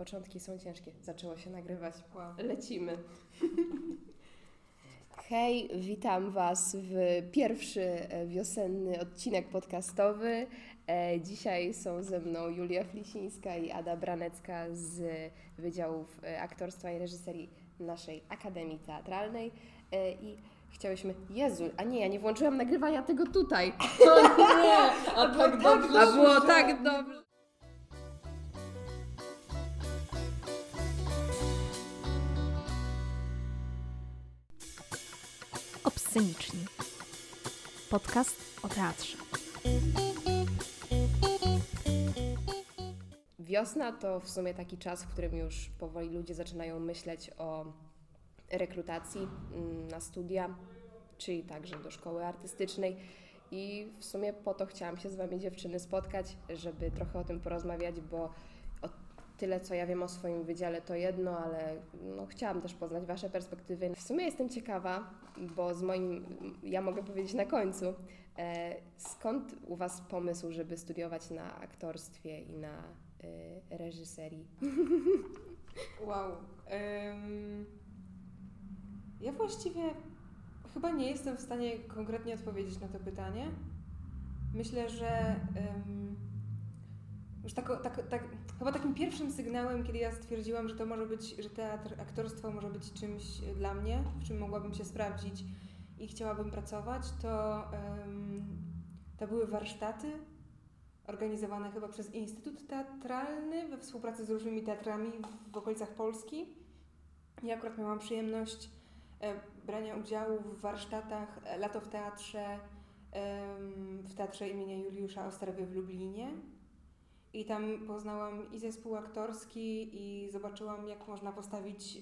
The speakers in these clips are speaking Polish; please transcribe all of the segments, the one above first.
Początki są ciężkie. Zaczęło się nagrywać. Wow. Lecimy. Hej, witam Was w pierwszy e, wiosenny odcinek podcastowy. E, Dzisiaj są ze mną Julia Flisińska i Ada Branecka z Wydziałów e, Aktorstwa i Reżyserii naszej Akademii Teatralnej. I chciałyśmy... Jezu, a nie, ja nie włączyłam nagrywania tego tutaj. O nie! A tak dobrze. A było tak dobrze. Obsceniczni. Podcast o teatrze. Wiosna to w sumie taki czas, w którym już powoli ludzie zaczynają myśleć o rekrutacji mm, na studia, czyli także do szkoły artystycznej. I w sumie po to chciałam się z Wami dziewczyny spotkać, żeby trochę o tym porozmawiać, bo tyle, co ja wiem o swoim wydziale, to jedno, ale no, chciałam też poznać Wasze perspektywy. W sumie jestem ciekawa, bo z moim, ja mogę powiedzieć na końcu, e, skąd u Was pomysł, żeby studiować na aktorstwie i na e, reżyserii? Wow. Ym, ja właściwie chyba nie jestem w stanie konkretnie odpowiedzieć na to pytanie. Myślę, że ym, już tako, tak, tak, chyba takim pierwszym sygnałem, kiedy ja stwierdziłam, że to może być, że teatr, aktorstwo może być czymś dla mnie, w czym mogłabym się sprawdzić i chciałabym pracować, to, ym, to były warsztaty organizowane chyba przez Instytut Teatralny we współpracy z różnymi teatrami w okolicach Polski. Ja akurat miałam przyjemność e, brania udziału w warsztatach e, Lato w Teatrze em, w Teatrze imienia Juliusza Osterwy w Lublinie. I tam poznałam i zespół aktorski i zobaczyłam, jak można postawić e,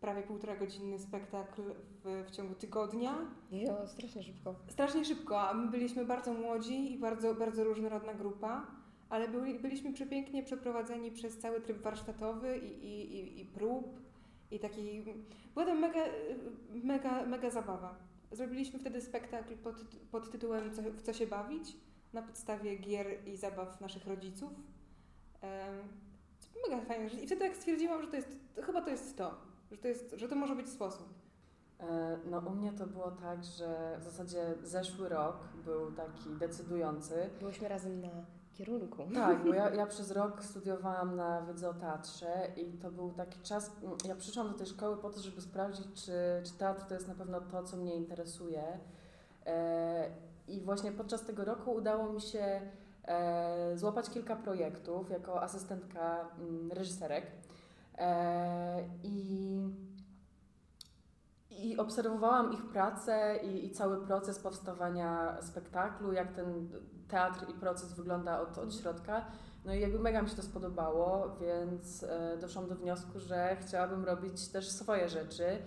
prawie półtora godzinny spektakl w, w ciągu tygodnia. Jo, strasznie szybko. Strasznie szybko, a my byliśmy bardzo młodzi i bardzo, bardzo różnorodna grupa, ale byli, byliśmy przepięknie przeprowadzeni przez cały tryb warsztatowy i, i, i, i prób i taki... Była to mega, mega, mega zabawa. Zrobiliśmy wtedy spektakl pod, pod tytułem co, W co się bawić? Na podstawie gier i zabaw naszych rodziców. Mega fajne. I wtedy jak stwierdziłam, że to jest, to chyba to jest to, że to, jest, że to może być sposób. E, No u mnie to było tak, że w zasadzie zeszły rok był taki decydujący. Byłyśmy razem na kierunku. Tak, bo ja, ja przez rok studiowałam na Wydze o Teatrze i to był taki czas, mm, ja przyszłam do tej szkoły po to, żeby sprawdzić, czy, czy teatr to jest na pewno to, co mnie interesuje. I właśnie podczas tego roku udało mi się e, złapać kilka projektów jako asystentka mm, reżyserek. E, I i obserwowałam ich pracę i, i cały proces powstawania spektaklu, jak ten teatr i proces wygląda od, od środka. No i jakby mega mi się to spodobało, więc e, doszłam do wniosku, że chciałabym robić też swoje rzeczy.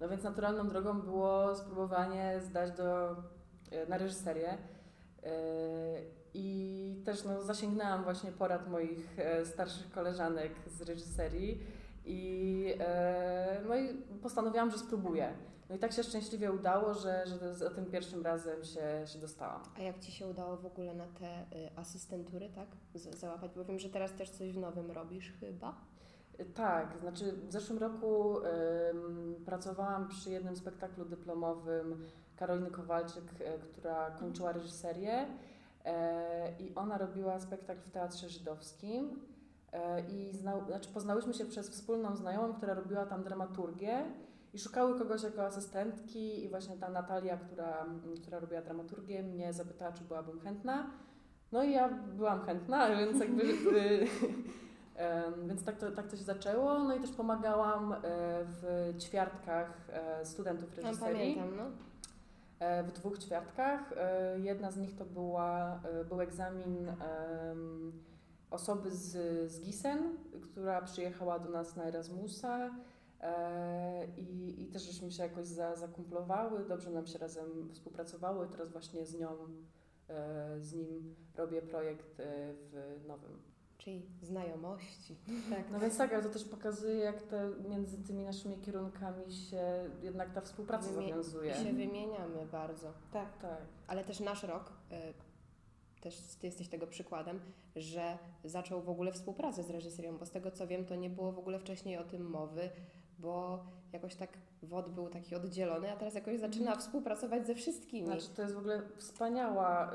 No więc naturalną drogą było spróbowanie zdać do, na reżyserię. E, I też no, zasięgnęłam właśnie porad moich e, starszych koleżanek z reżyserii. I, e, no i postanowiłam, że spróbuję. No i tak się szczęśliwie udało, że, że za tym pierwszym razem się, się dostałam. A jak Ci się udało w ogóle na te y, asystentury, tak? Z- załapać? Bo wiem, że teraz też coś w nowym robisz chyba. E, Tak, znaczy w zeszłym roku pracowałam przy jednym spektaklu dyplomowym Karoliny Kowalczyk, e, która kończyła reżyserię e, i ona robiła spektakl w Teatrze Żydowskim e, i zna, znaczy poznałyśmy się przez wspólną znajomą, która robiła tam dramaturgię i szukały kogoś jako asystentki i właśnie ta Natalia, która, która robiła dramaturgię, mnie zapytała, czy byłabym chętna. No i ja byłam chętna, więc jakby... y, Więc tak to, tak to się zaczęło. No i też pomagałam w ćwiartkach studentów No, reżyserii. pamiętam, no. E, W dwóch ćwiartkach. E, Jedna z nich to była, e, był egzamin osoby z, z Gisen, która przyjechała do nas na Erasmusa. I, I też żeśmy się jakoś za, zakumplowały, dobrze nam się razem współpracowały. Teraz właśnie z nią, z nim robię projekt w nowym Czyli znajomości. Tak. no więc tak, ale to też pokazuje, jak te, między tymi naszymi kierunkami się jednak ta współpraca Wymie- zawiązuje. I się wymieniamy bardzo. tak. Tak. Ale też nasz rok y, też ty jesteś tego przykładem, że zaczął w ogóle współpracę z reżyserią, bo z tego co wiem, to nie było w ogóle wcześniej o tym mowy, bo jakoś tak WOD był taki oddzielony, a teraz jakoś zaczyna Mhm. współpracować ze wszystkimi. Znaczy, to jest w ogóle wspaniała,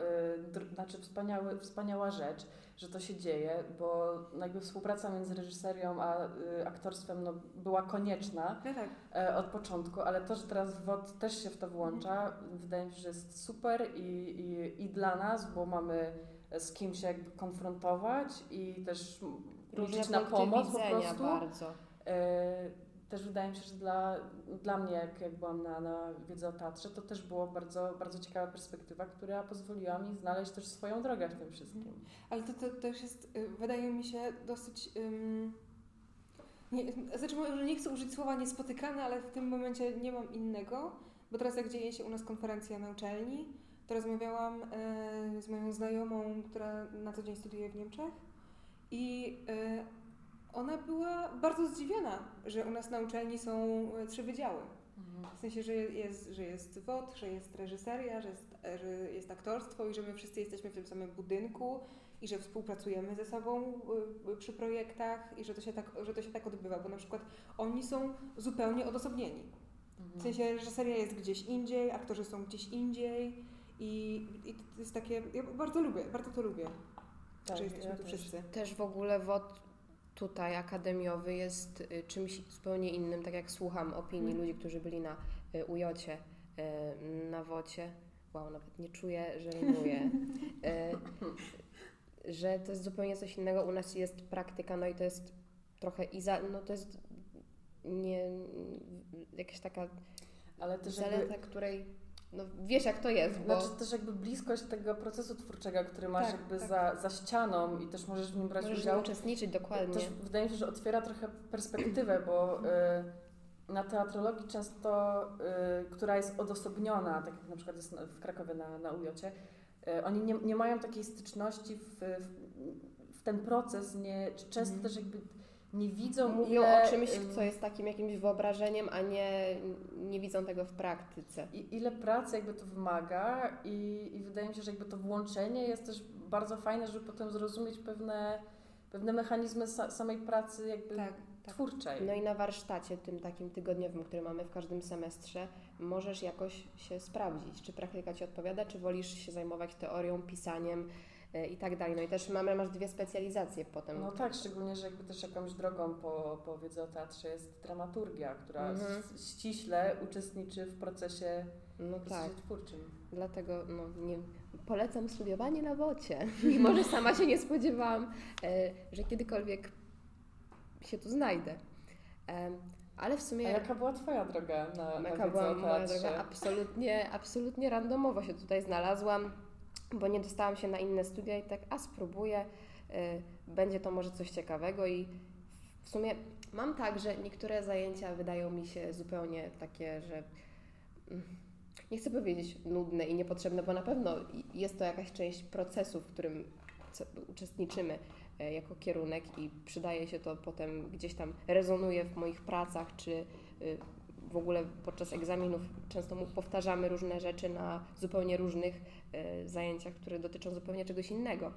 y, znaczy wspaniały, wspaniała rzecz, że to się dzieje, bo jakby współpraca między reżyserią a y, aktorstwem no, była konieczna No tak. e, od początku, ale to, że teraz WOD też się w to włącza, wydaje mi się, że jest super i, i, i dla nas, bo mamy z kim się jakby konfrontować i też liczyć na pomoc po prostu. bardzo. E, też wydaje mi się, że dla, dla mnie, jak, jak byłam na, na wiedzy o teatrze, to też było bardzo, bardzo ciekawa perspektywa, która pozwoliła mi znaleźć też swoją drogę w tym wszystkim. Ale to, to też jest, y, wydaje mi się, dosyć. ym, nie, znaczy, może nie chcę użyć słowa niespotykane, ale w tym momencie nie mam innego, bo teraz, jak dzieje się u nas konferencja na uczelni, to rozmawiałam e, z moją znajomą, która na co dzień studiuje w Niemczech, i e, ona była bardzo zdziwiona, że u nas na uczelni są e, trzy wydziały. W sensie, że jest, że jest WOD, że jest reżyseria, że jest, że jest aktorstwo i że my wszyscy jesteśmy w tym samym budynku i że współpracujemy ze sobą y, przy projektach i że to, się tak, że to się tak odbywa, bo na przykład oni są zupełnie odosobnieni. W sensie reżyseria jest gdzieś indziej, aktorzy są gdzieś indziej i, i to jest takie, ja bardzo lubię, bardzo to lubię, Tak, że jesteśmy ja tu też. wszyscy. Też w ogóle WOD tutaj akademiowy jest y, czymś zupełnie innym, tak jak słucham opinii Mhm. ludzi, którzy byli na y, ujocie, y, na WOCie. Wow, nawet nie czuję, że rymuję. Że to jest zupełnie coś innego. U nas jest praktyka, no i to jest trochę iza, no to jest nie jakaś taka Ale też zaleta, jakby, której no wiesz jak to jest, bo znaczy też jakby bliskość tego procesu twórczego, który masz Tak, jakby tak. Za, za ścianą i też możesz w nim brać możesz udział. uczestniczyć dokładnie. Też wydaje mi się, że otwiera trochę perspektywę, bo y, na teatrologii często, y, która jest odosobniona, tak jak na przykład jest w Krakowie na, na Ujocie, y, oni nie, nie mają takiej styczności w, w, w ten proces, nie, często Mhm. też jakby nie widzą Mówią ile, o czymś, ym, co jest takim jakimś wyobrażeniem, a nie, nie widzą tego w praktyce. I ile pracy jakby to wymaga i, i wydaje mi się, że jakby to włączenie jest też bardzo fajne, żeby potem zrozumieć pewne, pewne mechanizmy sa, samej pracy jakby Tak, tak. twórczej. No i na warsztacie, tym takim tygodniowym, który mamy w każdym semestrze, możesz jakoś się sprawdzić, czy praktyka Ci odpowiada, czy wolisz się zajmować teorią, pisaniem i tak dalej. No i też mamy, masz dwie specjalizacje potem. No tak, szczególnie, że jakby też jakąś drogą po, po wiedzy o teatrze jest dramaturgia, która Mhm. ściśle uczestniczy w procesie, No w tak, procesie twórczym. dlatego no, nie, polecam studiowanie na wocie. Mimo, że sama się nie spodziewałam, e, że kiedykolwiek się tu znajdę. Em, Ale w A sumie... jaka była Twoja droga na, na Jaka była moja droga? Absolutnie, absolutnie randomowo się tutaj znalazłam, bo nie dostałam się na inne studia i tak, a spróbuję, y, będzie to może coś ciekawego i w sumie mam tak, że niektóre zajęcia wydają mi się zupełnie takie, że mm, nie chcę powiedzieć nudne i niepotrzebne, bo na pewno jest to jakaś część procesu, w którym uczestniczymy e, jako kierunek i przydaje się to potem gdzieś tam rezonuje w moich pracach, czy y, w ogóle podczas egzaminów często powtarzamy różne rzeczy na zupełnie różnych e, zajęciach, które dotyczą zupełnie czegoś innego.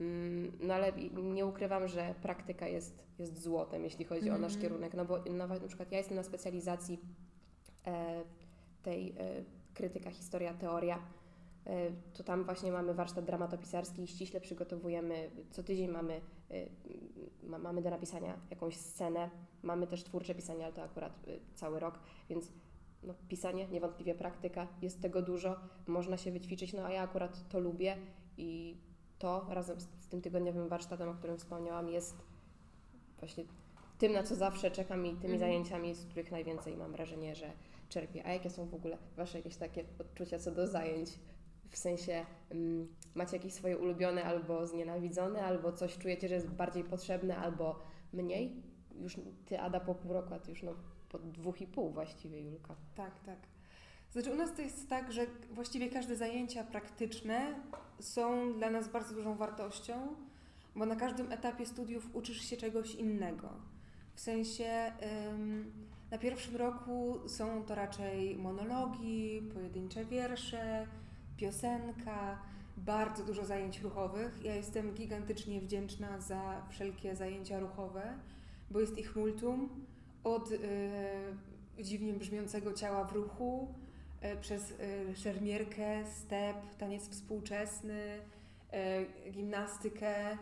Mm, No ale nie ukrywam, że praktyka jest, jest złotem, jeśli chodzi o nasz Mhm. kierunek, no bo nawet na przykład ja jestem na specjalizacji e, tej e, krytyka, historia, teoria, to tam właśnie mamy warsztat dramatopisarski i ściśle przygotowujemy, co tydzień mamy, ma, mamy do napisania jakąś scenę, mamy też twórcze pisanie, ale to akurat e, cały rok, więc no, pisanie, niewątpliwie praktyka, jest tego dużo, można się wyćwiczyć, no a ja akurat to lubię i to razem z, z tym tygodniowym warsztatem, o którym wspomniałam, jest właśnie tym, na co zawsze czekam i tymi Mhm. zajęciami, z których najwięcej mam wrażenie, że czerpię. A jakie są w ogóle Wasze jakieś takie odczucia co do zajęć? W sensie, mm, macie jakieś swoje ulubione albo znienawidzone, albo coś czujecie, że jest bardziej potrzebne, albo mniej? Już Ty, Ada, po pół roku, a Ty już no, po dwóch i pół właściwie, Julka. Tak, tak. Znaczy u nas to jest tak, że właściwie każde zajęcia praktyczne są dla nas bardzo dużą wartością, bo na każdym etapie studiów uczysz się czegoś innego. W sensie na pierwszym roku są to raczej monologi, pojedyncze wiersze, piosenka. bardzo dużo zajęć ruchowych. Ja jestem gigantycznie wdzięczna za wszelkie zajęcia ruchowe, bo jest ich multum. Od y, dziwnie brzmiącego ciała w ruchu, y, przez y, szermierkę, step, taniec współczesny, gimnastykę.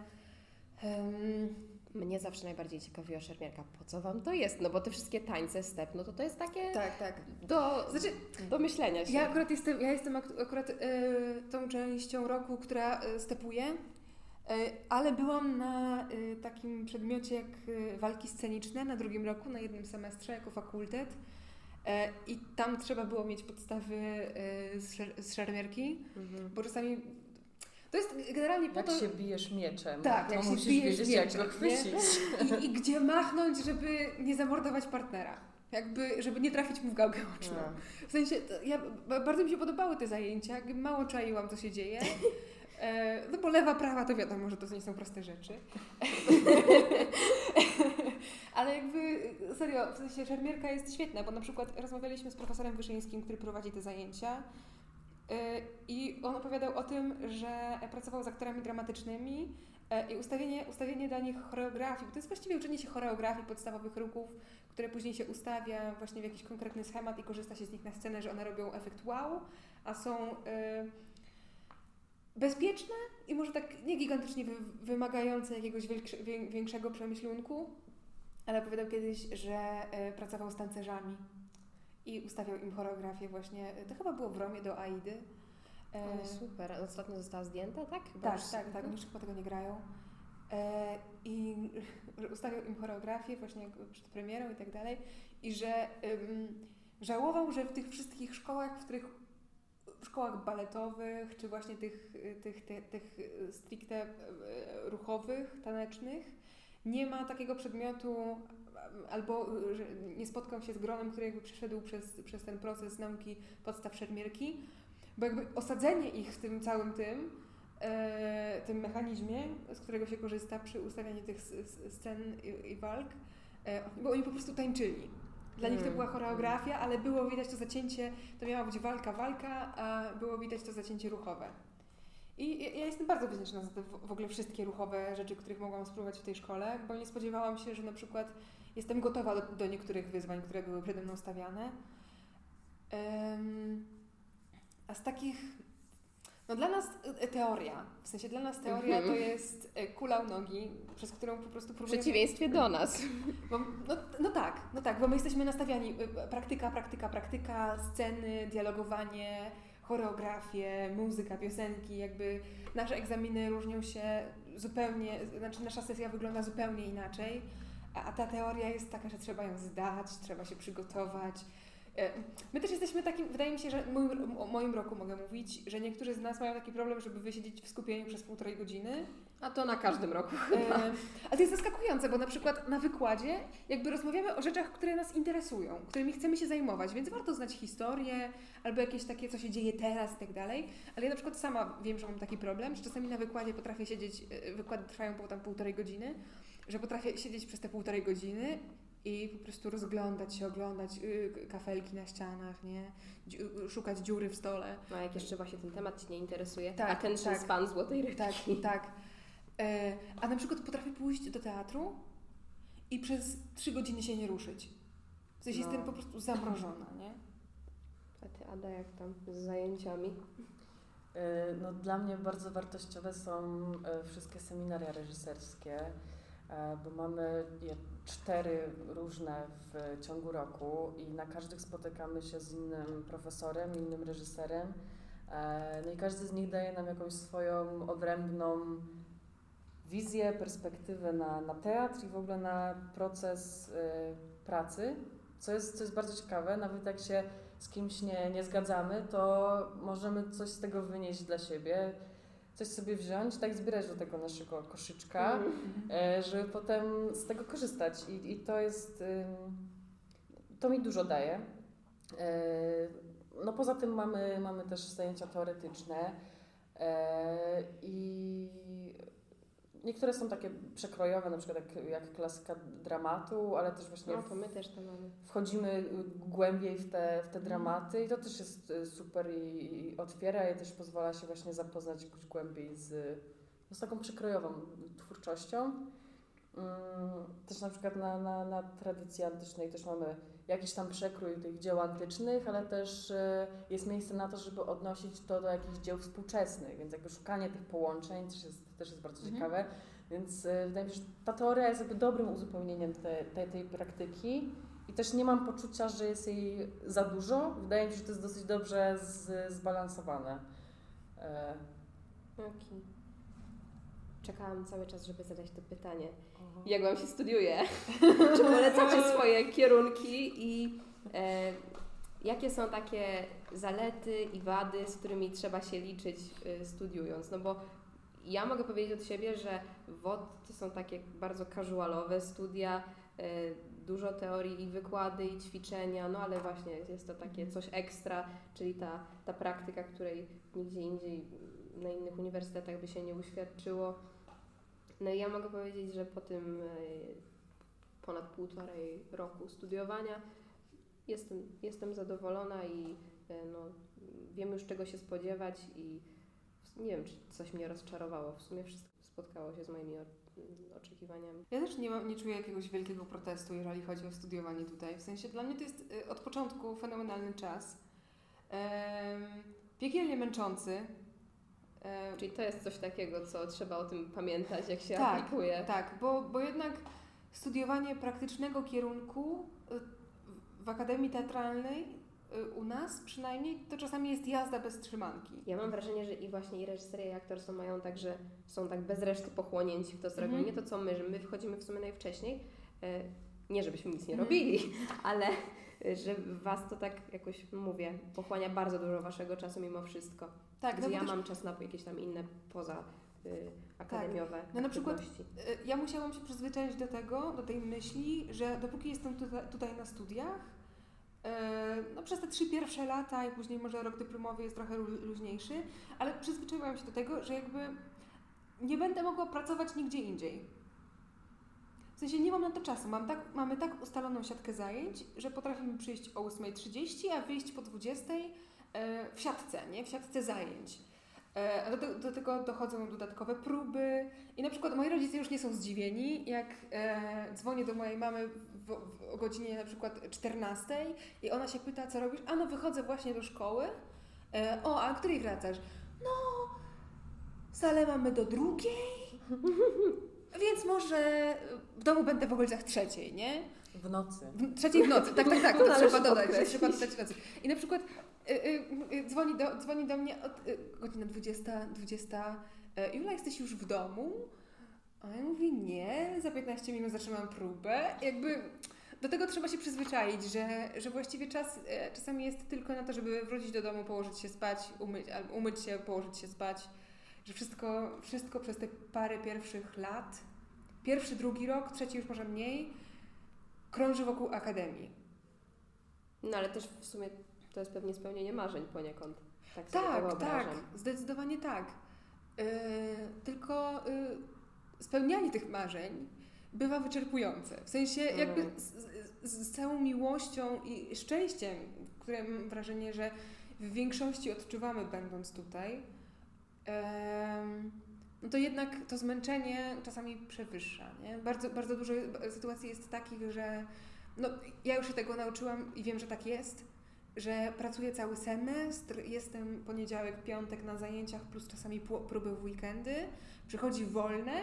Mnie zawsze najbardziej ciekawiła szermierka, po co Wam to jest? No bo te wszystkie tańce, step, no to to jest takie tak, tak. do, znaczy, do myślenia się. Ja akurat jestem, ja jestem akurat tą częścią roku, która stepuje, ale byłam na y, takim przedmiocie jak y, walki sceniczne na drugim roku, na jednym semestrze jako fakultet i tam trzeba było mieć podstawy z, szer z szermierki, mhm. bo czasami to jest generalnie po jak to... się bijesz mieczem, tak, to jak musisz się bijesz wiedzieć, mieczem, jak go chwycić. I, I, gdzie machnąć, żeby nie zamordować partnera. Jakby, żeby nie trafić mu w gałkę oczną. No. W sensie, ja, bardzo mi się podobały te zajęcia, mało czaiłam, co się dzieje. E, no bo lewa, prawa to wiadomo, że to nie są proste rzeczy. Ale jakby, serio, w sensie szermierka jest świetna, bo na przykład rozmawialiśmy z profesorem Wyszyńskim, który prowadzi te zajęcia Y, I on opowiadał o tym, że pracował z aktorami dramatycznymi y, i ustawienie, ustawienie dla nich choreografii, to jest właściwie uczenie się choreografii podstawowych ruchów, które później się ustawia właśnie w jakiś konkretny schemat i korzysta się z nich na scenę, że one robią efekt wow, a są y, bezpieczne i może tak nie gigantycznie wy, wymagające jakiegoś większego przemyślunku, ale opowiadał kiedyś, że pracował z tancerzami i ustawiał im choreografię właśnie, to chyba było w Romie do Aidy. E, super, ostatnio została zdjęta, tak? Chyba tak, tak, tak, oni już chyba tego nie grają. E, I ustawiał im choreografię właśnie przed premierą i tak dalej i że żałował, że w tych wszystkich szkołach, w których szkołach baletowych, czy właśnie tych, tych, tych, tych stricte e, ruchowych, tanecznych, nie ma takiego przedmiotu albo nie spotkał się z gronem, który jakby przeszedł przez, przez ten proces nauki podstaw szermierki, bo jakby osadzenie ich w tym całym tym, e, tym mechanizmie, z którego się korzysta przy ustawianiu tych scen i, i walk, e, bo oni po prostu tańczyli. Dla nich to była mm. choreografia, ale było widać to zacięcie, to miała być walka, walka, a było widać to zacięcie ruchowe. I ja jestem bardzo wdzięczna za te w ogóle wszystkie ruchowe rzeczy, których mogłam spróbować w tej szkole, bo nie spodziewałam się, że na przykład jestem gotowa do, do niektórych wyzwań, które były przede mną stawiane. Um, a z takich, no dla nas e, teoria, w sensie dla nas teoria to mhm. jest e, kula u nogi, przez którą po prostu próbujemy... W przeciwieństwie do nas. Bo, no, no tak, no tak, bo my jesteśmy nastawiani praktyka, praktyka, praktyka, sceny, dialogowanie, choreografie, muzyka, piosenki, jakby nasze egzaminy różnią się zupełnie, znaczy nasza sesja wygląda zupełnie inaczej, a, a ta teoria jest taka, że trzeba ją zdać, trzeba się przygotować. E, my też jesteśmy takim, wydaje mi się, że moim, o moim roku mogę mówić, że niektórzy z nas mają taki problem, żeby wysiedzieć w skupieniu przez półtorej godziny. A to na każdym roku chyba. E, ale to jest zaskakujące, bo na przykład na wykładzie jakby rozmawiamy o rzeczach, które nas interesują, którymi chcemy się zajmować, więc warto znać historię albo jakieś takie, co się dzieje teraz i tak dalej. Ale ja na przykład sama wiem, że mam taki problem, że czasami na wykładzie potrafię siedzieć, e, wykłady trwają po tam półtorej godziny, że potrafię siedzieć przez te półtorej godziny i po prostu rozglądać się, oglądać y, kafelki na ścianach, nie? Dziu, szukać dziury w stole. No a jak jeszcze właśnie ten temat Cię nie interesuje, tak, attention tak, span złotej rybki. Tak, tak. E, a na przykład potrafię pójść do teatru i przez trzy godziny się nie ruszyć. W sensie no. jestem po prostu zamrożona, nie? A Ty, Ada, jak tam z zajęciami? E, no, dla mnie bardzo wartościowe są e, wszystkie seminaria reżyserskie, bo mamy cztery różne w ciągu roku i na każdych spotykamy się z innym profesorem, innym reżyserem. No i każdy z nich daje nam jakąś swoją odrębną wizję, perspektywę na, na teatr i w ogóle na proces y, pracy, co jest, co jest bardzo ciekawe. Nawet jak się z kimś nie, nie zgadzamy, to możemy coś z tego wynieść dla siebie, coś sobie wziąć, tak zbierać do tego naszego koszyczka, mm. y, żeby potem z tego korzystać. I, i to jest, to mi dużo daje. E, no poza tym mamy, mamy też zajęcia teoretyczne i niektóre są takie przekrojowe, na przykład jak, jak klasyka dramatu, ale też właśnie No to my też to mamy. wchodzimy głębiej w te, w te dramaty i to też jest y, super i, i otwiera i też pozwala się właśnie zapoznać jakoś głębiej z, no, z taką przykrojową twórczością. Mm, Też na przykład na, na, na tradycji antycznej też mamy jakiś tam przekrój tych dzieł antycznych, ale też y, jest miejsce na to, żeby odnosić to do jakichś dzieł współczesnych, więc jakby szukanie tych połączeń też jest, też jest bardzo Mhm. ciekawe. Więc y, wydaje mi się, że ta teoria jest jakby dobrym uzupełnieniem te, tej, tej praktyki i też nie mam poczucia, że jest jej za dużo. Wydaje mi się, że to jest dosyć dobrze z, zbalansowane. E, Okej. Czekałam cały czas, żeby zadać to pytanie. Jak Wam się studiuje? Czy polecacie swoje kierunki i e, jakie są takie zalety i wady, z którymi trzeba się liczyć e, studiując? No bo ja mogę powiedzieć od siebie, że WOD to są takie bardzo casualowe studia, e, dużo teorii i wykłady i ćwiczenia, no ale właśnie jest to takie coś ekstra, czyli ta, ta praktyka, której nigdzie indziej na innych uniwersytetach by się nie uświadczyło. No i ja mogę powiedzieć, że po tym e, ponad półtorej roku studiowania jestem, jestem zadowolona i e, no, wiem już czego się spodziewać i nie wiem, czy coś mnie rozczarowało. W sumie wszystko spotkało się z moimi oczekiwaniami. Ja też nie, mam, nie czuję jakiegoś wielkiego protestu, jeżeli chodzi o studiowanie tutaj. W sensie dla mnie to jest y, od początku fenomenalny czas. Em, piekielnie męczący. Czyli to jest coś takiego, co trzeba o tym pamiętać, jak się Tak, aplikuje. Tak, bo, bo jednak studiowanie praktycznego kierunku y, w Akademii Teatralnej y, u nas przynajmniej to czasami jest jazda bez trzymanki. Ja mam wrażenie, że i właśnie i reżyseria, i aktorstwo mają tak, że są tak bez reszty pochłonięci w to, co robią. Mhm. Nie to, co my, że my wchodzimy w sumie najwcześniej. E, Nie, żebyśmy nic nie Mhm. robili, ale e, że was to tak jakoś, mówię, pochłania bardzo dużo waszego czasu mimo wszystko. Tak, Gdzie no ja też, mam czas na jakieś tam inne poza y, akademiowe No na przykład- y, ja musiałam się przyzwyczaić do tego, do tej myśli, że dopóki jestem tutaj, tutaj na studiach, y, no przez te trzy pierwsze lata i później może rok dyplomowy jest trochę lu- luźniejszy, ale przyzwyczaiłam się do tego, że jakby nie będę mogła pracować nigdzie indziej. Sensie nie mam na to czasu. Mam tak, mamy tak ustaloną siatkę zajęć, że potrafimy przyjść o 8.30, a wyjść po 20.00 e, w siatce, nie? W siatce zajęć. E, Do, do tego dochodzą dodatkowe próby. I na przykład moi rodzice już nie są zdziwieni, jak e, dzwonię do mojej mamy w, w, o godzinie na przykład 14 i ona się pyta, co robisz? A no wychodzę właśnie do szkoły. E, o, a której wracasz? No, salę mamy do drugiej. Więc może w domu będę w okolicach trzeciej, nie? w nocy. W trzeciej w nocy, tak, tak, tak, to Należy trzeba dodać, że trzeba dodać w nocy. I na przykład y, y, y, dzwoni, do, dzwoni do mnie od, y, godzina 20, 20, y, Jula, jesteś już w domu? A ja mówię, nie, za 15 minut zaczynam próbę. Jakby do tego trzeba się przyzwyczaić, że, że właściwie czas y, czasami jest tylko na to, żeby wrócić do domu, położyć się spać, umyć, albo umyć się, położyć się spać. Że wszystko, wszystko przez te parę pierwszych lat, pierwszy, drugi rok, trzeci już może mniej, krąży wokół akademii. No ale też w sumie to jest pewnie spełnienie marzeń poniekąd. Tak Tak, tak, zdecydowanie tak. Yy, tylko yy, spełnianie tych marzeń bywa wyczerpujące. W sensie jakby Mm. z, z, z całą miłością i szczęściem, które mam wrażenie, że w większości odczuwamy będąc tutaj, no to jednak to zmęczenie czasami przewyższa. Nie? Bardzo, bardzo dużo sytuacji jest takich, że no, ja już się tego nauczyłam i wiem, że tak jest, że pracuję cały semestr, jestem poniedziałek, piątek na zajęciach, plus czasami próby w weekendy, przychodzi wolne,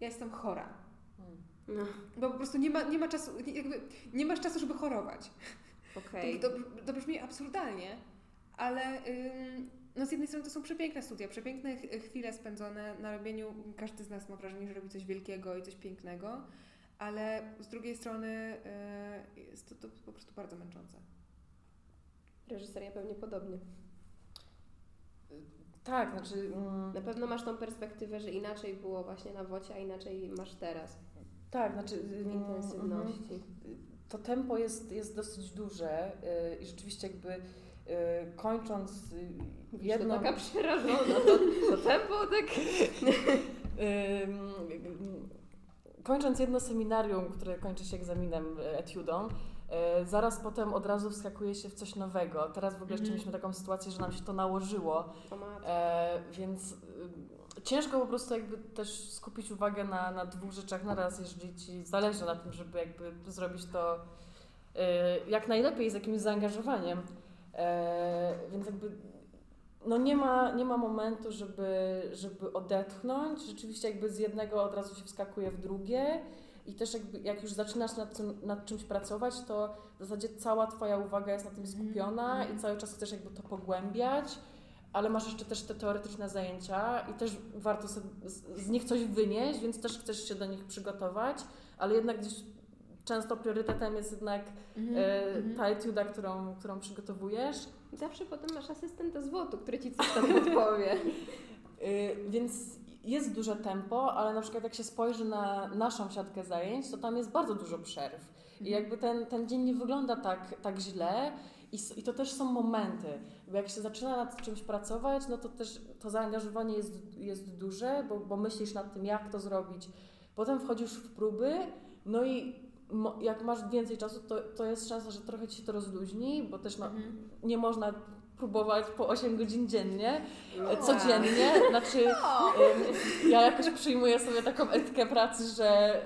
ja jestem chora. No, Bo po prostu nie ma, nie ma czasu, jakby nie masz czasu, żeby chorować. Okej. To, to, to brzmi absurdalnie, ale ym, no z jednej strony to są przepiękne studia, przepiękne ch- chwile spędzone na robieniu. Każdy z nas ma wrażenie, że robi coś wielkiego i coś pięknego, ale z drugiej strony y, jest to, to po prostu bardzo męczące. Reżyseria pewnie podobnie. Tak, znaczy. Mm, Na pewno masz tą perspektywę, że inaczej było właśnie na wocie, a inaczej masz teraz tak, znaczy. w mm, intensywności. to tempo jest, jest dosyć duże y, i rzeczywiście jakby kończąc jedną... taka przerażona, to, to tempo tak... kończąc jedno seminarium, które kończy się egzaminem etiudą, E, zaraz potem od razu wskakuje się w coś nowego. Teraz w ogóle jeszcze mhm. mieliśmy taką sytuację, że nam się to nałożyło. E, więc y, ciężko po prostu jakby też skupić uwagę na, na dwóch rzeczach na raz, jeżeli ci zależy na tym, żeby jakby zrobić to y, jak najlepiej, z jakimś zaangażowaniem. E, więc jakby no nie ma, nie ma momentu, żeby, żeby odetchnąć. Rzeczywiście jakby z jednego od razu się wskakuje w drugie. I też jakby, jak już zaczynasz nad, tym, nad czymś pracować, to w zasadzie cała Twoja uwaga jest na tym mhm, skupiona mm. i cały czas chcesz jakby to pogłębiać, ale masz jeszcze też te teoretyczne zajęcia i też warto sobie z nich coś wynieść, więc też chcesz się do nich przygotować, ale jednak gdzieś często priorytetem jest jednak mm -hmm. e, ta etiuda, którą, którą przygotowujesz. Zawsze potem masz asystenta z WOT-u, który Ci coś tam podpowie. E, więc jest duże tempo, ale na przykład jak się spojrzy na naszą siatkę zajęć, to tam jest bardzo dużo przerw. I mhm. jakby ten, ten dzień nie wygląda tak, tak źle. I, I to też są momenty, bo jak się zaczyna nad czymś pracować, no to też to zaangażowanie jest, jest duże, bo, bo myślisz nad tym, jak to zrobić. Potem wchodzisz w próby, no i jak masz więcej czasu, to, to jest szansa, że trochę ci się to rozluźni, bo też no, mhm. nie można próbować po 8 godzin dziennie, no. codziennie. Znaczy, no. ja jakoś przyjmuję sobie taką etykę pracy, że,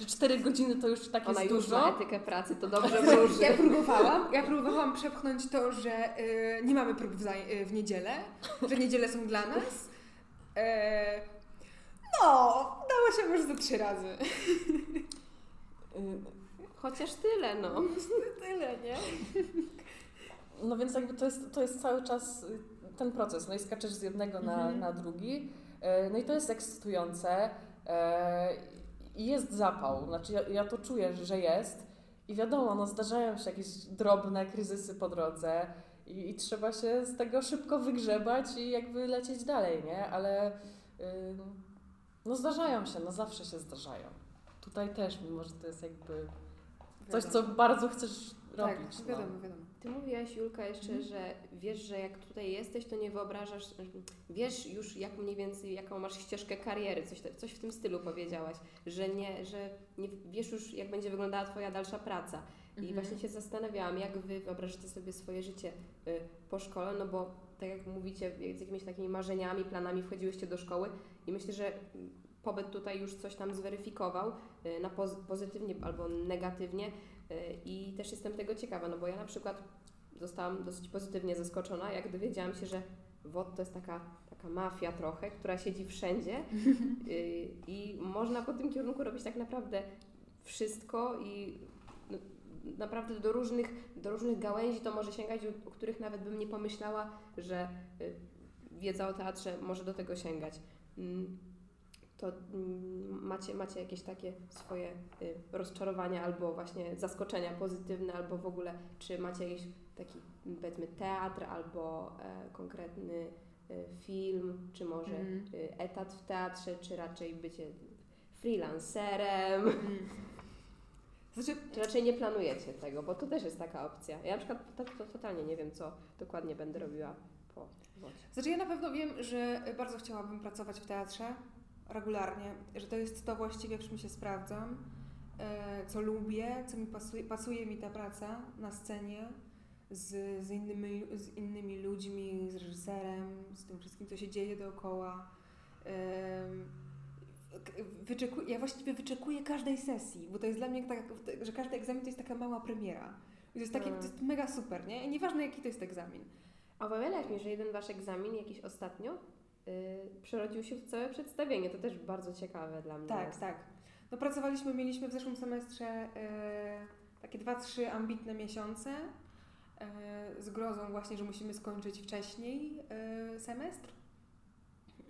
że 4 godziny to już tak Ona jest już dużo. Ma etykę pracy, to dobrze wróży. Ja próbowałam, ja próbowałam przepchnąć to, że y, nie mamy prób w, y, w niedzielę, że niedziele są dla nas. E, no, dało się może za trzy razy. Chociaż tyle, no. tyle, nie? No więc jakby to jest, to jest cały czas y, ten proces, no i skaczesz z jednego na, mhm. na drugi. E, no i to jest ekscytujące i jest zapał, znaczy ja, ja to czuję, że jest i wiadomo, no zdarzają się jakieś drobne kryzysy po drodze i, i trzeba się z tego szybko wygrzebać i jakby lecieć dalej, nie? Ale no zdarzają się, no zawsze się zdarzają. Tutaj też, mimo że to jest jakby coś, co bardzo chcesz tak, robić. Tak, wiadomo, no. wiadomo. Ty mówiłaś, Julka, jeszcze, mm. że wiesz, że jak tutaj jesteś, to nie wyobrażasz, wiesz już jak mniej więcej, jaką masz ścieżkę kariery, coś, coś w tym stylu powiedziałaś, że nie, że nie wiesz już, jak będzie wyglądała Twoja dalsza praca. I -hmm. właśnie się zastanawiałam, jak Wy wyobrażacie sobie swoje życie y, po szkole, no bo tak jak mówicie, z jakimiś takimi marzeniami, planami wchodziłyście do szkoły i myślę, że pobyt tutaj już coś tam zweryfikował y, na poz pozytywnie albo negatywnie, Y, I też jestem tego ciekawa, no bo ja na przykład zostałam dosyć pozytywnie zaskoczona, jak dowiedziałam się, że WOD to jest taka, taka mafia trochę, która siedzi wszędzie y, i można po tym kierunku robić tak naprawdę wszystko i no, naprawdę do różnych, do różnych gałęzi to może sięgać, o których nawet bym nie pomyślała, że wiedza o teatrze może do tego sięgać. Mm, to mm, macie, macie jakieś takie swoje y, rozczarowania albo właśnie zaskoczenia pozytywne, albo w ogóle, czy macie jakiś taki, powiedzmy, teatr albo e, konkretny y, film, czy może mm. etat w teatrze, czy raczej bycie freelancerem. Mm. Znaczy, czy raczej nie planujecie tego, bo to też jest taka opcja. Ja na przykład to, to totalnie nie wiem, co dokładnie będę robiła po wodzie. Znaczy ja na pewno wiem, że bardzo chciałabym pracować w teatrze, regularnie, że to jest to właściwie, w czym się sprawdzam, e, co lubię, co mi pasuje, pasuje mi ta praca na scenie z, z, innymi, z innymi ludźmi, z reżyserem, z tym wszystkim, co się dzieje dookoła. Wyczekuję, ja właściwie wyczekuję każdej sesji, bo to jest dla mnie tak, że każdy egzamin to jest taka mała premiera. To jest, takie, to jest mega super, nie? I nieważne jaki to jest egzamin. A obawiałaś mi, że jeden wasz egzamin jakiś ostatnio przerodził się w całe przedstawienie. To też bardzo ciekawe dla mnie. Tak, jest. tak. No pracowaliśmy, mieliśmy w zeszłym semestrze yy, takie dwa, trzy ambitne miesiące yy, z grozą właśnie, że musimy skończyć wcześniej semestr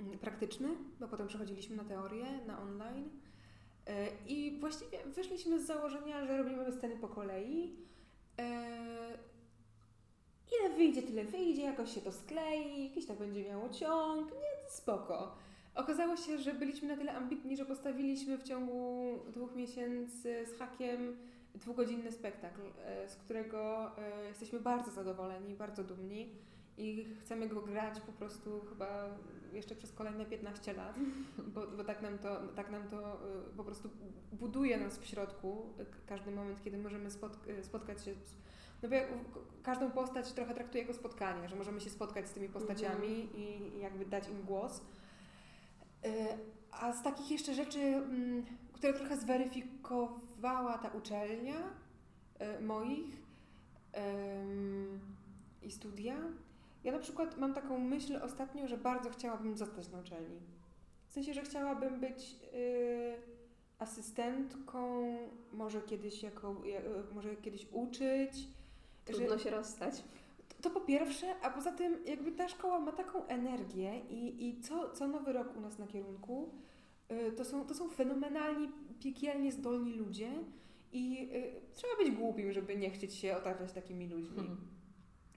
mm, praktyczny, bo potem przechodziliśmy na teorię, na online. I właściwie wyszliśmy z założenia, że robimy sceny po kolei. Ile wyjdzie, tyle wyjdzie, jakoś się to sklei, jakiś to będzie miało ciąg, nie, spoko. Okazało się, że byliśmy na tyle ambitni, że postawiliśmy w ciągu dwóch miesięcy z hakiem dwugodzinny spektakl, e, z którego e, jesteśmy bardzo zadowoleni, bardzo dumni i chcemy go grać po prostu chyba jeszcze przez kolejne 15 lat, bo, bo tak nam to, tak nam to e, po prostu buduje nas w środku każdy moment, kiedy możemy spotkać się z, no bo każdą postać trochę traktuję jako spotkanie, że możemy się spotkać z tymi postaciami mhm. i jakby dać im głos. A z takich jeszcze rzeczy, mm, które trochę zweryfikowała ta uczelnia e, moich i studia, ja na przykład mam taką myśl ostatnio, że bardzo chciałabym zostać na uczelni. W sensie, że chciałabym być y, asystentką, może kiedyś, jako, może kiedyś uczyć. Trudno że, się rozstać. To po pierwsze, a poza tym jakby ta szkoła ma taką energię i, i co, co nowy rok u nas na kierunku y, to są, to są fenomenalni, piekielnie zdolni ludzie i y, trzeba być głupim, żeby nie chcieć się otaczać takimi ludźmi. Mhm.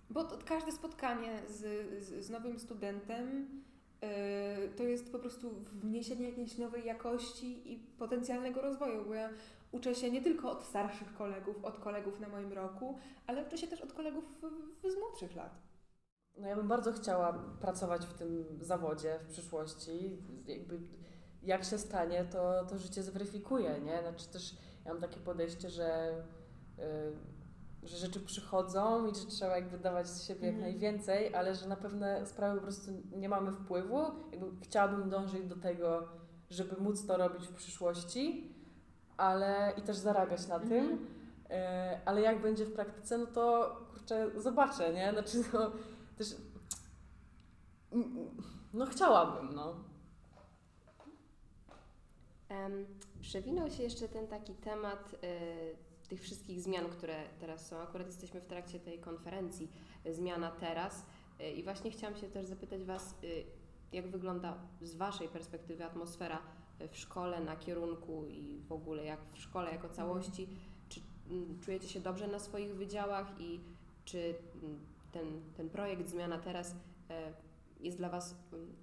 Bo to, każde spotkanie z, z, z nowym studentem y, to jest po prostu wniesienie jakiejś nowej jakości i potencjalnego rozwoju, bo ja uczę się nie tylko od starszych kolegów, od kolegów na moim roku, ale uczę się też od kolegów z młodszych lat. No ja bym bardzo chciała pracować w tym zawodzie w przyszłości. Jakby jak się stanie, to, to życie zweryfikuje, nie? Znaczy też ja mam takie podejście, że, yy, że rzeczy przychodzą i że trzeba jakby dawać z siebie jak mhm. najwięcej, ale że na pewne sprawy po prostu nie mamy wpływu. Jakby chciałabym dążyć do tego, żeby móc to robić w przyszłości, ale i też zarabiać na tym. Mhm. E, ale jak będzie w praktyce, no to kurczę, zobaczę, nie? Znaczy, no, też. No, chciałabym, no. Um, przewinął się jeszcze ten taki temat y, tych wszystkich zmian, które teraz są. Akurat jesteśmy w trakcie tej konferencji y, Zmiana Teraz y, i właśnie chciałam się też zapytać Was, y, jak wygląda z Waszej perspektywy atmosfera w szkole, na kierunku i w ogóle jak w szkole jako całości. Czy mm, czujecie się dobrze na swoich wydziałach i czy mm, ten, ten projekt Zmiana Teraz e, jest dla Was, mm,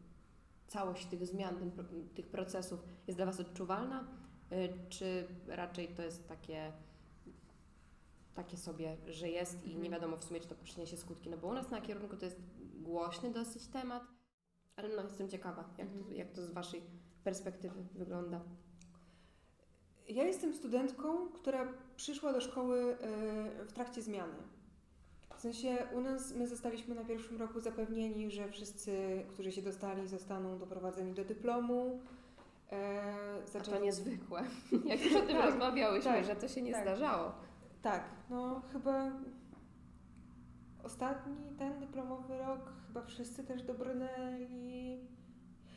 całość tych zmian, ten, tych procesów jest dla Was odczuwalna, e, czy raczej to jest takie takie sobie, że jest i nie mhm. wiadomo w sumie, czy to przyniesie skutki. No bo u nas na kierunku to jest głośny dosyć temat, ale no jestem ciekawa, jak to, jak to z Waszej perspektywy wygląda? Ja jestem studentką, która przyszła do szkoły e, w trakcie zmiany. W sensie u nas my zostaliśmy na pierwszym roku zapewnieni, że wszyscy, którzy się dostali, zostaną doprowadzeni do dyplomu. E, zaczęli... A to niezwykłe. Jak już o tym tak, rozmawiałyśmy, tak, że to się nie tak. zdarzało. Tak, no chyba ostatni ten dyplomowy rok, chyba wszyscy też dobrnęli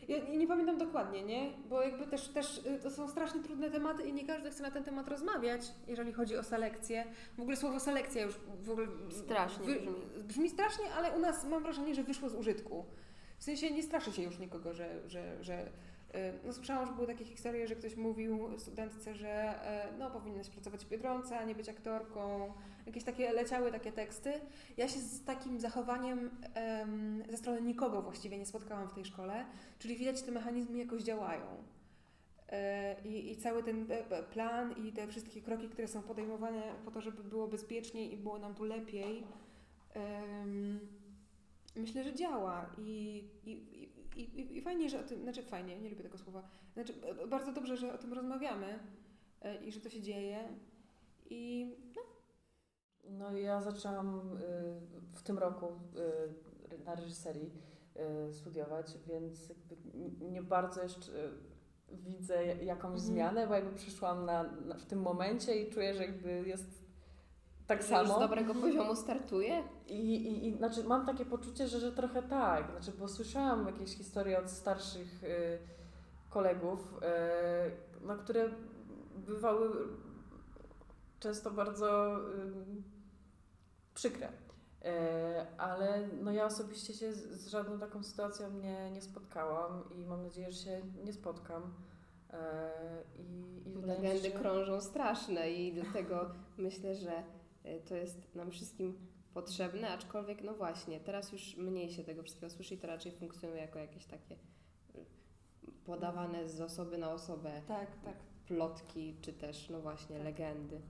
ja nie pamiętam dokładnie, nie? Bo jakby też, też y, to są strasznie trudne tematy i nie każdy chce na ten temat rozmawiać, jeżeli chodzi o selekcję. W ogóle słowo selekcja już w ogóle... Strasznie wy, brzmi. Brzmi strasznie, ale u nas mam wrażenie, że wyszło z użytku. W sensie nie straszy się już nikogo, że, że, że no, słyszałam, że były takie historie, że ktoś mówił studentce, że e, no, powinnaś pracować w Biedronce, a nie być aktorką. Jakieś takie leciały takie teksty. Ja się z takim zachowaniem um, ze strony nikogo właściwie nie spotkałam w tej szkole, czyli widać, te mechanizmy jakoś działają. E, I, I, cały ten e, plan i te wszystkie kroki, które są podejmowane po to, żeby było bezpieczniej i było nam tu lepiej, myślę, że działa. I, i, i, I, fajnie, że o tym, znaczy fajnie, nie lubię tego słowa, znaczy bardzo dobrze, że o tym rozmawiamy e, i że to się dzieje. I no. No ja zaczęłam w tym roku na reżyserii studiować, więc nie bardzo jeszcze widzę jakąś mhm. zmianę, bo jakby przyszłam na, na, w tym momencie i czuję, że jakby jest tak że samo. z dobrego poziomu startuje? I, i, i znaczy mam takie poczucie, że, że trochę tak, znaczy, bo słyszałam jakieś historie od starszych y, kolegów, y, no, które bywały często bardzo y, przykre. Y, ale no ja osobiście się z, z, żadną taką sytuacją nie, nie spotkałam i mam nadzieję, że się nie spotkam. Y, I, i Legendy się... krążą straszne i dlatego myślę, że to jest nam wszystkim potrzebne, aczkolwiek no właśnie, teraz już mniej się tego wszystkiego słyszy i to raczej funkcjonuje jako jakieś takie e, podawane z osoby na osobę tak, tak. plotki, czy też no właśnie legendy.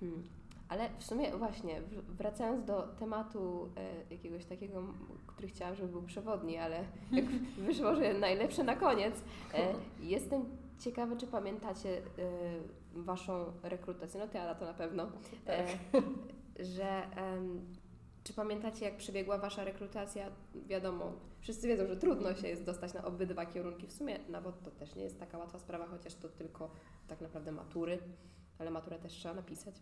Hmm. Ale w sumie właśnie, wracając do tematu e, jakiegoś takiego, który chciałam, żeby był przewodni, ale wyszło, że najlepsze na koniec, e, jestem ciekawa, czy pamiętacie e, Waszą rekrutację, no Ty Ada to na pewno, e, tak. że czy pamiętacie, jak przebiegła Wasza rekrutacja? Wiadomo, wszyscy wiedzą, że trudno się jest dostać na obydwa kierunki. W sumie nawet to też nie jest taka łatwa sprawa, chociaż to tylko tak naprawdę matury ale maturę też trzeba napisać.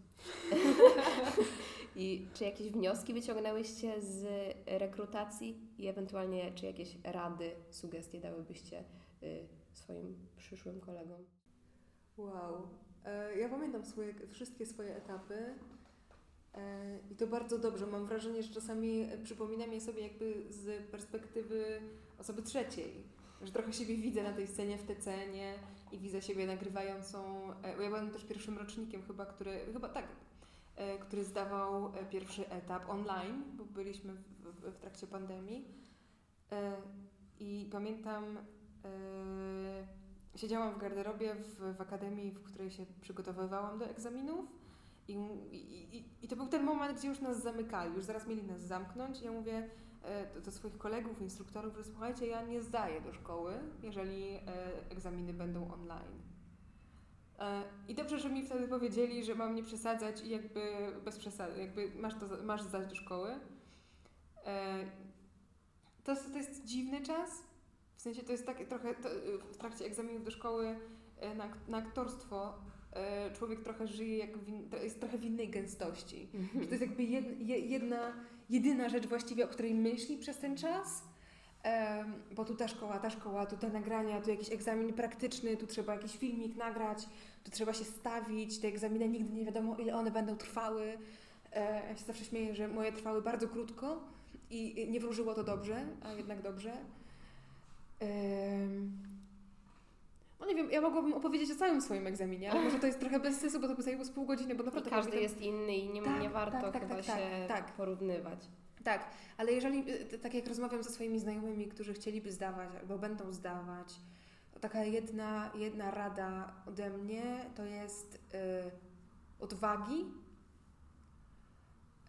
I czy jakieś wnioski wyciągnęłyście z rekrutacji i ewentualnie czy jakieś rady, sugestie dałybyście y, swoim przyszłym kolegom? Wow. E, ja pamiętam swoje, wszystkie swoje etapy e, i to bardzo dobrze. Mam wrażenie, że czasami przypominam je sobie jakby z perspektywy osoby trzeciej. Że trochę siebie widzę na tej scenie w TC, nie? i widzę siebie nagrywającą. E, ja byłam też pierwszym rocznikiem chyba, który, chyba tak, e, który zdawał e, pierwszy etap online, bo byliśmy w, w, w trakcie pandemii. I pamiętam, siedziałam w garderobie w, w akademii, w której się przygotowywałam do egzaminów. I, i, I to był ten moment, gdzie już nas zamykali, już zaraz mieli nas zamknąć. Ja mówię, E, do swoich kolegów, instruktorów, że słuchajcie, ja nie zdaję do szkoły, jeżeli e, egzaminy będą online. E, I dobrze, że mi wtedy powiedzieli, że mam nie przesadzać i jakby bez przesady, jakby masz, to, masz zdać do szkoły. To, to jest dziwny czas, w sensie to jest tak trochę to, w trakcie egzaminów do szkoły na, na aktorstwo człowiek trochę żyje, jak w, jest trochę w innej gęstości. -hmm. Że to jest jakby jedna jedyna rzecz właściwie, o której myśli przez ten czas. Bo tu ta szkoła, ta szkoła, tu te nagrania, tu jakiś egzamin praktyczny, tu trzeba jakiś filmik nagrać, tu trzeba się stawić, te egzaminy nigdy nie wiadomo ile one będą trwały. E, ja się zawsze śmieję, że moje trwały bardzo krótko i nie wróżyło to dobrze, a jednak dobrze. No nie wiem, ja mogłabym opowiedzieć o całym swoim egzaminie, ale może to jest trochę bez sensu, bo to by zajęło z pół godziny, bo naprawdę... I każdy jest inny i nie, tak, nie warto tak, tak, chyba tak, się tak. porównywać. Tak, ale jeżeli, y, tak jak rozmawiam ze swoimi znajomymi, którzy chcieliby zdawać albo będą zdawać, to taka jedna, jedna rada ode mnie to jest yy, odwagi,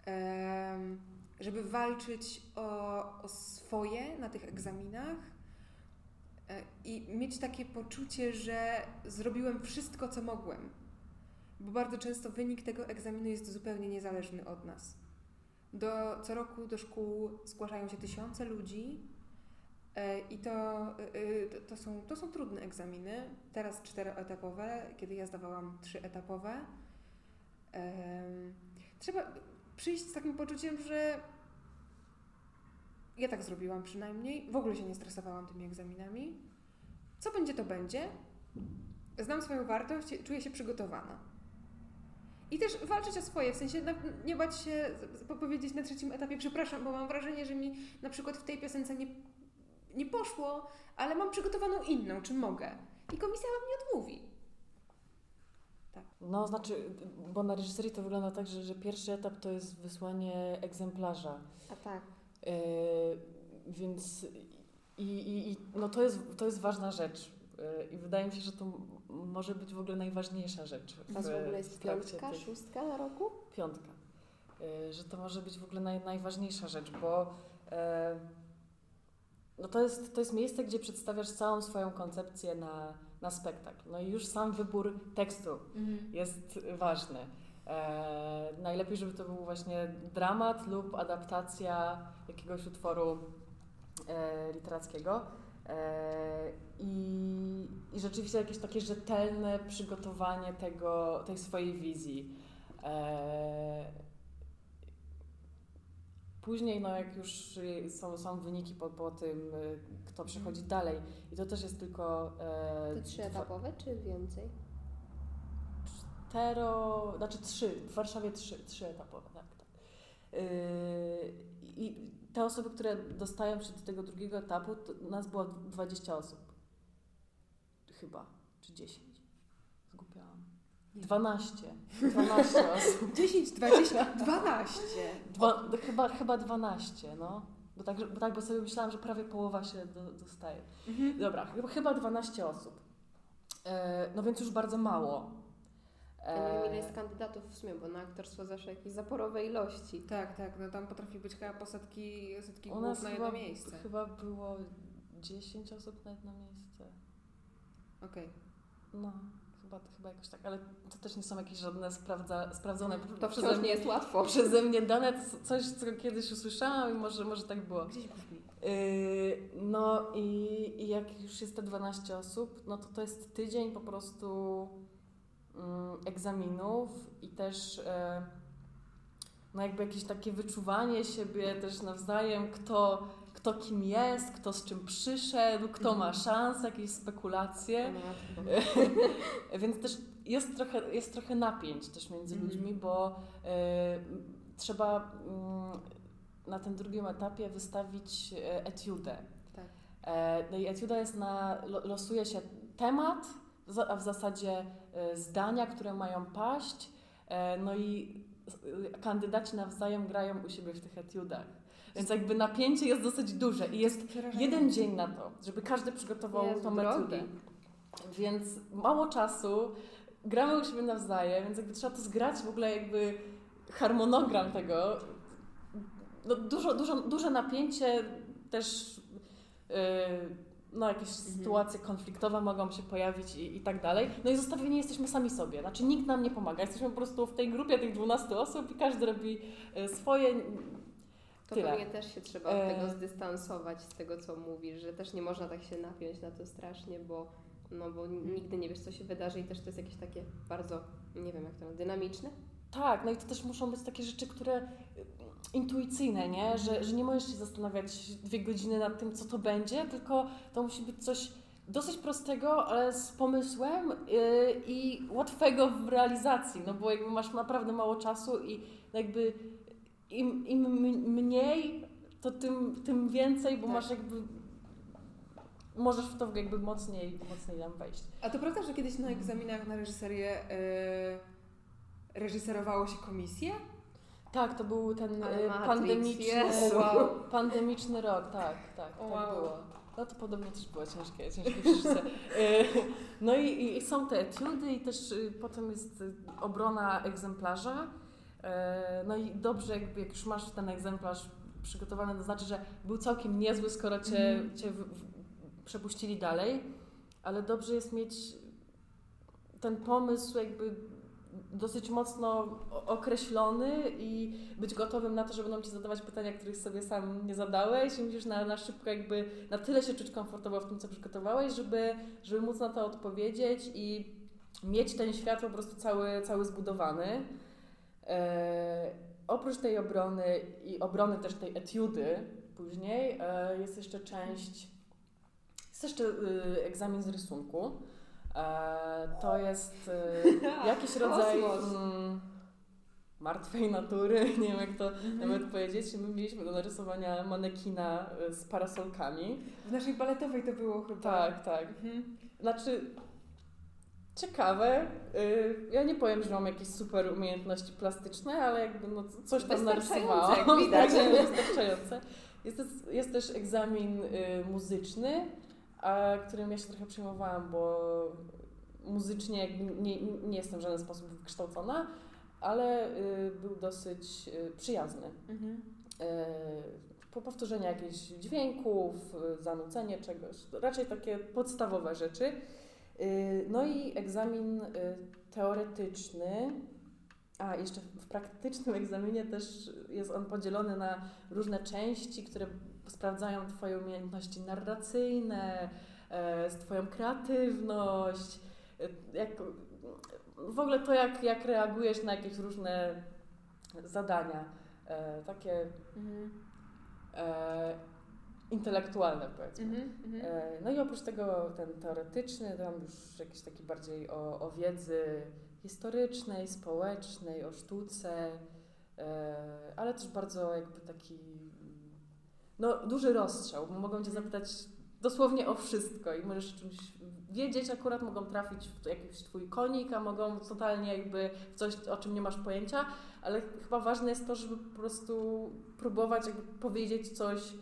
yy, żeby walczyć o, o swoje na tych egzaminach, i mieć takie poczucie, że zrobiłem wszystko, co mogłem. Bo bardzo często wynik tego egzaminu jest zupełnie niezależny od nas. Do, co roku do szkół zgłaszają się tysiące ludzi e, i to, e, to, są, to są trudne egzaminy. Teraz czteroetapowe, kiedy ja zdawałam trzyetapowe. Trzeba przyjść z takim poczuciem, że ja tak zrobiłam przynajmniej. W ogóle się nie stresowałam tymi egzaminami. Co będzie, to będzie. Znam swoją wartość, czuję się przygotowana. I też walczyć o swoje, w sensie nie bać się powiedzieć na trzecim etapie, przepraszam, bo mam wrażenie, że mi na przykład w tej piosence nie, nie poszło, ale mam przygotowaną inną, czy mogę. I komisja wam nie odmówi. Tak. No, znaczy, bo na reżyserii to wygląda tak, że, że pierwszy etap to jest wysłanie egzemplarza. A tak. Yy, więc i, i, i no to, jest, to jest ważna rzecz. Yy, I wydaje mi się, że to może być w ogóle najważniejsza rzecz. W, A w ogóle jest piątka, tych... szóstka na roku? Piątka. Yy, że to może być w ogóle naj, najważniejsza rzecz, bo no to, jest, to jest miejsce, gdzie przedstawiasz całą swoją koncepcję na, na spektakl. No i już sam wybór tekstu mhm. jest ważny. E, najlepiej, żeby to był właśnie dramat lub adaptacja jakiegoś utworu e, literackiego. E, i, I rzeczywiście jakieś takie rzetelne przygotowanie tego, tej swojej wizji. Później, no jak już są, są wyniki po, po tym, kto przechodzi mhm. dalej, i to też jest tylko. To trzyetapowe, czy więcej? Cztero, znaczy trzy, w Warszawie trzy, trzy etapowe, tak, tak. Yy, I te osoby, które dostają się do tego drugiego etapu, to nas było 20 osób. Chyba, czy 10. Zgubiłam. 12. 12 osób. 10, 20, 12. Dwa, chyba, chyba 12, no. Bo tak, bo tak, bo sobie myślałam, że prawie połowa się do, dostaje. Mhm. Dobra, chyba 12 osób. E, no więc już bardzo mało. Ja nie wiem, ile jest kandydatów w sumie, bo na aktorstwo zawsze jakieś zaporowe ilości. Tak, tak, no tam potrafi być chyba po setki, setki U głów nas na chyba, jedno miejsce. chyba było 10 osób na jedno miejsce. Okej. No, chyba, chyba jakoś tak, ale to też nie są jakieś żadne sprawdza, sprawdzone To przeze wciąż nie mnie, jest łatwo. przeze mnie dane, coś, co kiedyś usłyszałam i może, może tak było. Gdzieś brzmi. Yy, no i, i jak już jest te 12 osób, no to to jest tydzień po prostu egzaminów i też e, no jakby jakieś takie wyczuwanie siebie też nawzajem, kto, kto kim jest, kto z czym przyszedł, kto ma szansę, jakieś spekulacje. Więc też jest trochę, jest trochę napięć też między Mhm. ludźmi, bo e, trzeba mm, na tym drugim etapie wystawić e, etiudę. Tak. E, no i etiuda jest na, lo, losuje się temat, a w zasadzie zdania, które mają paść, e, no i e, kandydaci nawzajem grają u siebie w tych etiudach. Więc jakby napięcie jest dosyć duże i jest jeden dzień na to, żeby każdy przygotował Jezu, tą etiudę. Więc mało czasu, gramy u siebie nawzajem, więc jakby trzeba to zgrać w ogóle jakby harmonogram tego. No dużo, dużo, duże napięcie też yy, no jakieś sytuacje konfliktowe mogą się pojawić i, i tak dalej. No i zostawieni jesteśmy sami sobie, znaczy nikt nam nie pomaga. Jesteśmy po prostu w tej grupie tych 12 osób i każdy robi y, swoje. To Tyle. pewnie też się trzeba od E. tego zdystansować, z tego co mówisz, że też nie można tak się napiąć na to strasznie, bo, no, bo nigdy nie wiesz, co się wydarzy i też to jest jakieś takie bardzo, nie wiem jak to dynamiczne. Tak, no i to też muszą być takie rzeczy, które intuicyjne, nie? Że, że nie możesz się zastanawiać dwie godziny nad tym, co to będzie, tylko to musi być coś dosyć prostego, ale z pomysłem yy, i łatwego w realizacji, no bo jakby masz naprawdę mało czasu i jakby im, im mniej, to tym, tym więcej, bo Tak. masz jakby możesz w to jakby mocniej, mocniej tam wejść. A to prawda, że kiedyś na egzaminach na reżyserię yy, reżyserowało się komisję? Tak, to był ten y, Matrix, pandemiczny, wow, pandemiczny rok, tak, tak, tak wow. było. No to podobnie też było ciężkie, ciężkie przeżycie. Y, No i, i są te etiudy i też y, potem jest y, obrona egzemplarza. Y, No i dobrze, jakby jak już masz ten egzemplarz przygotowany, to znaczy, że był całkiem niezły, skoro cię, Mhm. cię w, w, przepuścili dalej, ale dobrze jest mieć ten pomysł jakby dosyć mocno określony i być gotowym na to, że będą Ci zadawać pytania, których sobie sam nie zadałeś i musisz na, na szybko jakby na tyle się czuć komfortowo w tym, co przygotowałeś, żeby, żeby móc na to odpowiedzieć i mieć ten świat po prostu cały, cały zbudowany. E, oprócz tej obrony i obrony też tej etiudy później e, jest jeszcze część, jest jeszcze y, egzamin z rysunku. E, to jest y, jakiś rodzaj mm, martwej natury, nie wiem jak to Mhm. nawet powiedzieć. My mieliśmy do narysowania manekina y, z parasolkami. W naszej baletowej to było chyba. Tak, tak. Mhm. Znaczy, ciekawe. y, Ja nie powiem, że mam jakieś super umiejętności plastyczne, ale jakby no, coś tam narysowałam. jak widać. Tak, Wystarczające. Jest, też- jest też egzamin muzyczny, a którym ja się trochę przejmowałam, bo muzycznie nie, nie jestem w żaden sposób wykształcona, ale y, był dosyć y, przyjazny. Mhm. E, po powtórzenie jakichś dźwięków, zanucenie czegoś, raczej takie podstawowe rzeczy. No i egzamin teoretyczny, a jeszcze w praktycznym egzaminie też jest on podzielony na różne części, które sprawdzają Twoje umiejętności narracyjne, e, z Twoją kreatywność, e, jak, w ogóle to, jak, jak reagujesz na jakieś różne zadania. E, takie Mhm. e, intelektualne powiedzmy. Mhm. Mhm. E, no i oprócz tego ten teoretyczny, tam już jakiś taki bardziej o, o wiedzy historycznej, społecznej, o sztuce, e, ale też bardzo jakby taki no duży rozstrzał, bo mogą Cię zapytać dosłownie o wszystko i możesz o czymś wiedzieć, akurat mogą trafić w jakiś Twój konik, a mogą totalnie jakby w coś, o czym nie masz pojęcia, ale chyba ważne jest to, żeby po prostu próbować jakby powiedzieć coś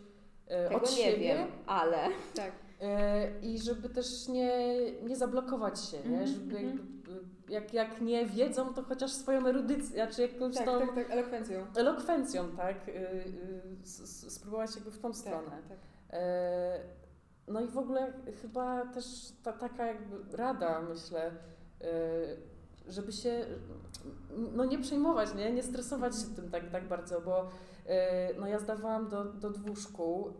e, Tego od nie siebie. wiem, ale Tak. E, I żeby też nie, nie zablokować się, nie? Mhm, żeby mhm. jakby, jak, jak nie wiedzą, to chociaż swoją erudycję, czy jakąś Tak, tą tak, tak, elokwencją. elokwencją, tak? Y, y, spróbować jakby w tą stronę. Tak, tak. E, No i w ogóle chyba też ta, taka jakby rada, myślę, e, żeby się no nie przejmować, nie, nie stresować się tym tak, tak bardzo, bo e, no ja zdawałam do, do dwóch szkół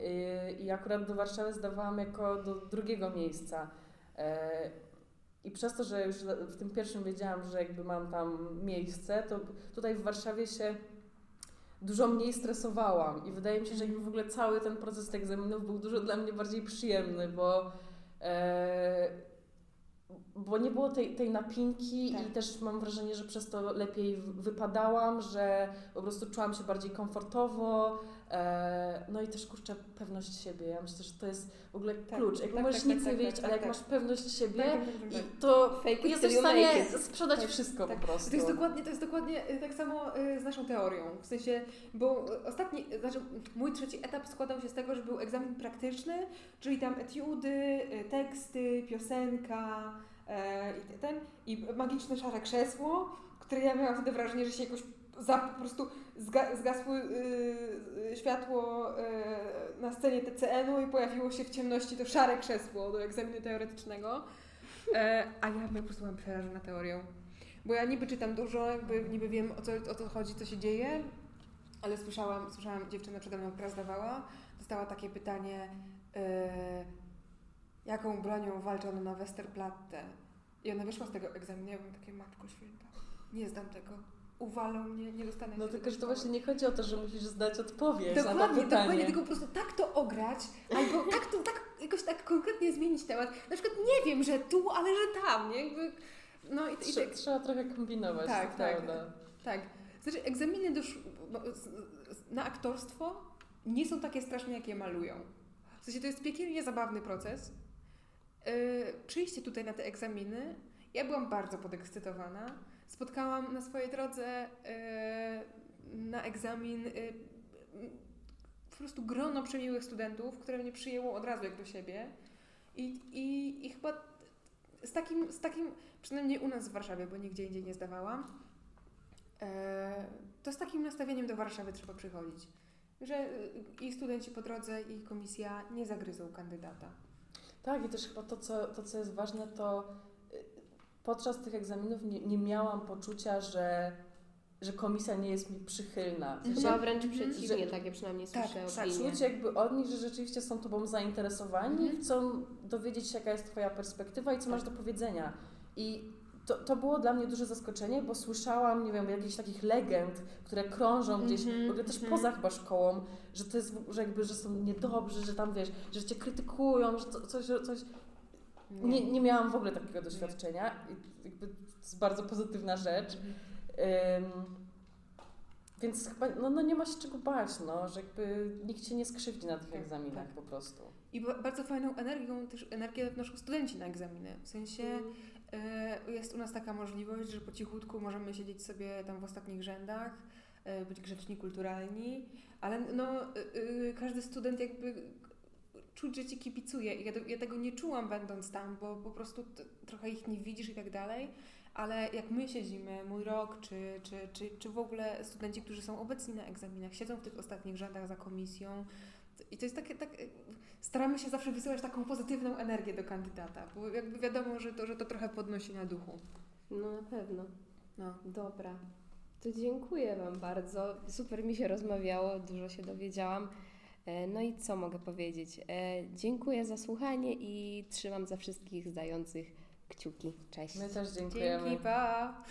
i akurat do Warszawy zdawałam jako do drugiego miejsca. I przez to, że już w tym pierwszym wiedziałam, że jakby mam tam miejsce, to tutaj w Warszawie się dużo mniej stresowałam i wydaje mi się, że jakby w ogóle cały ten proces tych egzaminów był dużo dla mnie bardziej przyjemny, bo, e, bo nie było tej, tej napinki Tak. i też mam wrażenie, że przez to lepiej wypadałam, że po prostu czułam się bardziej komfortowo. E, no i też kurczę pewność siebie. Ja myślę, że to jest w ogóle Tak, klucz. Jakby tak, możesz tak, nic tak, nie tak, wiedzieć, ale jak masz pewność siebie, to Fake jesteś w stanie sprzedać wszystko po prostu. To jest dokładnie, to jest dokładnie y, tak samo y, z naszą teorią. W sensie, bo y, ostatni, znaczy mój trzeci etap składał się z tego, że był egzamin praktyczny, czyli tam etiudy, teksty, piosenka e, i ten, i magiczne szare krzesło, które ja miałam wtedy wrażenie, że się jakoś za, po prostu zga, zgasło y, y, światło y, na scenie TCN-u i pojawiło się w ciemności to szare krzesło do egzaminu teoretycznego. E, a ja po prostu byłam przerażona teorią. Bo ja niby czytam dużo, jakby niby wiem o co, o co chodzi, co się dzieje, ale słyszałam, słyszałam dziewczynę przede mną, która zdawała, dostała takie pytanie, e, jaką bronią walczono na Westerplatte. I ona wyszła z tego egzaminu, ja byłam takie, matko święta, nie zdam tego, uwalą mnie, nie dostanę No tylko, że to właśnie nie chodzi o to, że musisz znać odpowiedź na to Dokładnie, pytanie. dokładnie, tylko po prostu tak to ograć, albo tak to, tak jakoś tak konkretnie zmienić temat. Na przykład nie wiem, że tu, ale że tam, nie? Jakby, no i, i tak, Trzeba trochę kombinować, Tak, tak. prawda. tak. Znaczy egzaminy do, sz- no, na aktorstwo nie są takie straszne, jak je malują. W sensie to jest piekielnie zabawny proces. Yy, przyjście tutaj na te egzaminy, ja byłam bardzo podekscytowana. Spotkałam na swojej drodze yy, na egzamin yy, po prostu grono przemiłych studentów, które mnie przyjęło od razu jak do siebie. I, i, i chyba z takim, z takim, przynajmniej u nas w Warszawie, bo nigdzie indziej nie zdawałam, e, to z takim nastawieniem do Warszawy trzeba przychodzić. Że i studenci po drodze, i komisja nie zagryzą kandydata. Tak, i też chyba to, co, to, co jest ważne, to podczas tych egzaminów nie, nie miałam poczucia, że, że komisja nie jest mi przychylna. W sensie Chyba wręcz Mhm. przeciwnie, Że- takie przynajmniej Tak, słyszę tak, opinie. Czuć jakby od nich, że rzeczywiście są Tobą zainteresowani, Mhm. chcą dowiedzieć się, jaka jest Twoja perspektywa i co Tak. masz do powiedzenia. I to, to było dla mnie duże zaskoczenie, bo słyszałam, nie wiem, jakichś takich legend, które krążą gdzieś, Mhm, w ogóle też mhm. poza chyba szkołą, że to jest, że jakby, że są niedobrzy, że tam, wiesz, że Cię krytykują, że to, coś, coś... Nie, nie miałam w ogóle takiego doświadczenia i jakby to jest bardzo pozytywna rzecz. Ym, więc chyba no, no nie ma się czego bać, no, że jakby nikt cię nie skrzywdzi na tych Tak, egzaminach tak. po prostu. I ba- bardzo fajną energią też energię wnoszą studenci na egzaminy. W sensie e, jest u nas taka możliwość, że po cichutku możemy siedzieć sobie tam w ostatnich rzędach, e, być grzeczni, kulturalni, ale no, e, każdy student jakby czuć, że ci kibicuje. Ja, ja tego nie czułam będąc tam, bo po prostu trochę ich nie widzisz i tak dalej. Ale jak my siedzimy, mój rok, czy, czy, czy, czy w ogóle studenci, którzy są obecni na egzaminach, siedzą w tych ostatnich rzędach za komisją, i to jest takie, tak, staramy się zawsze wysyłać taką pozytywną energię do kandydata, bo jakby wiadomo, że to, że to trochę podnosi na duchu. No na pewno. No. Dobra. To dziękuję Wam bardzo. Super mi się rozmawiało, dużo się dowiedziałam. E, No i co mogę powiedzieć? E, Dziękuję za słuchanie i trzymam za wszystkich zdających kciuki. Cześć. My też dziękujemy. Dzięki, pa!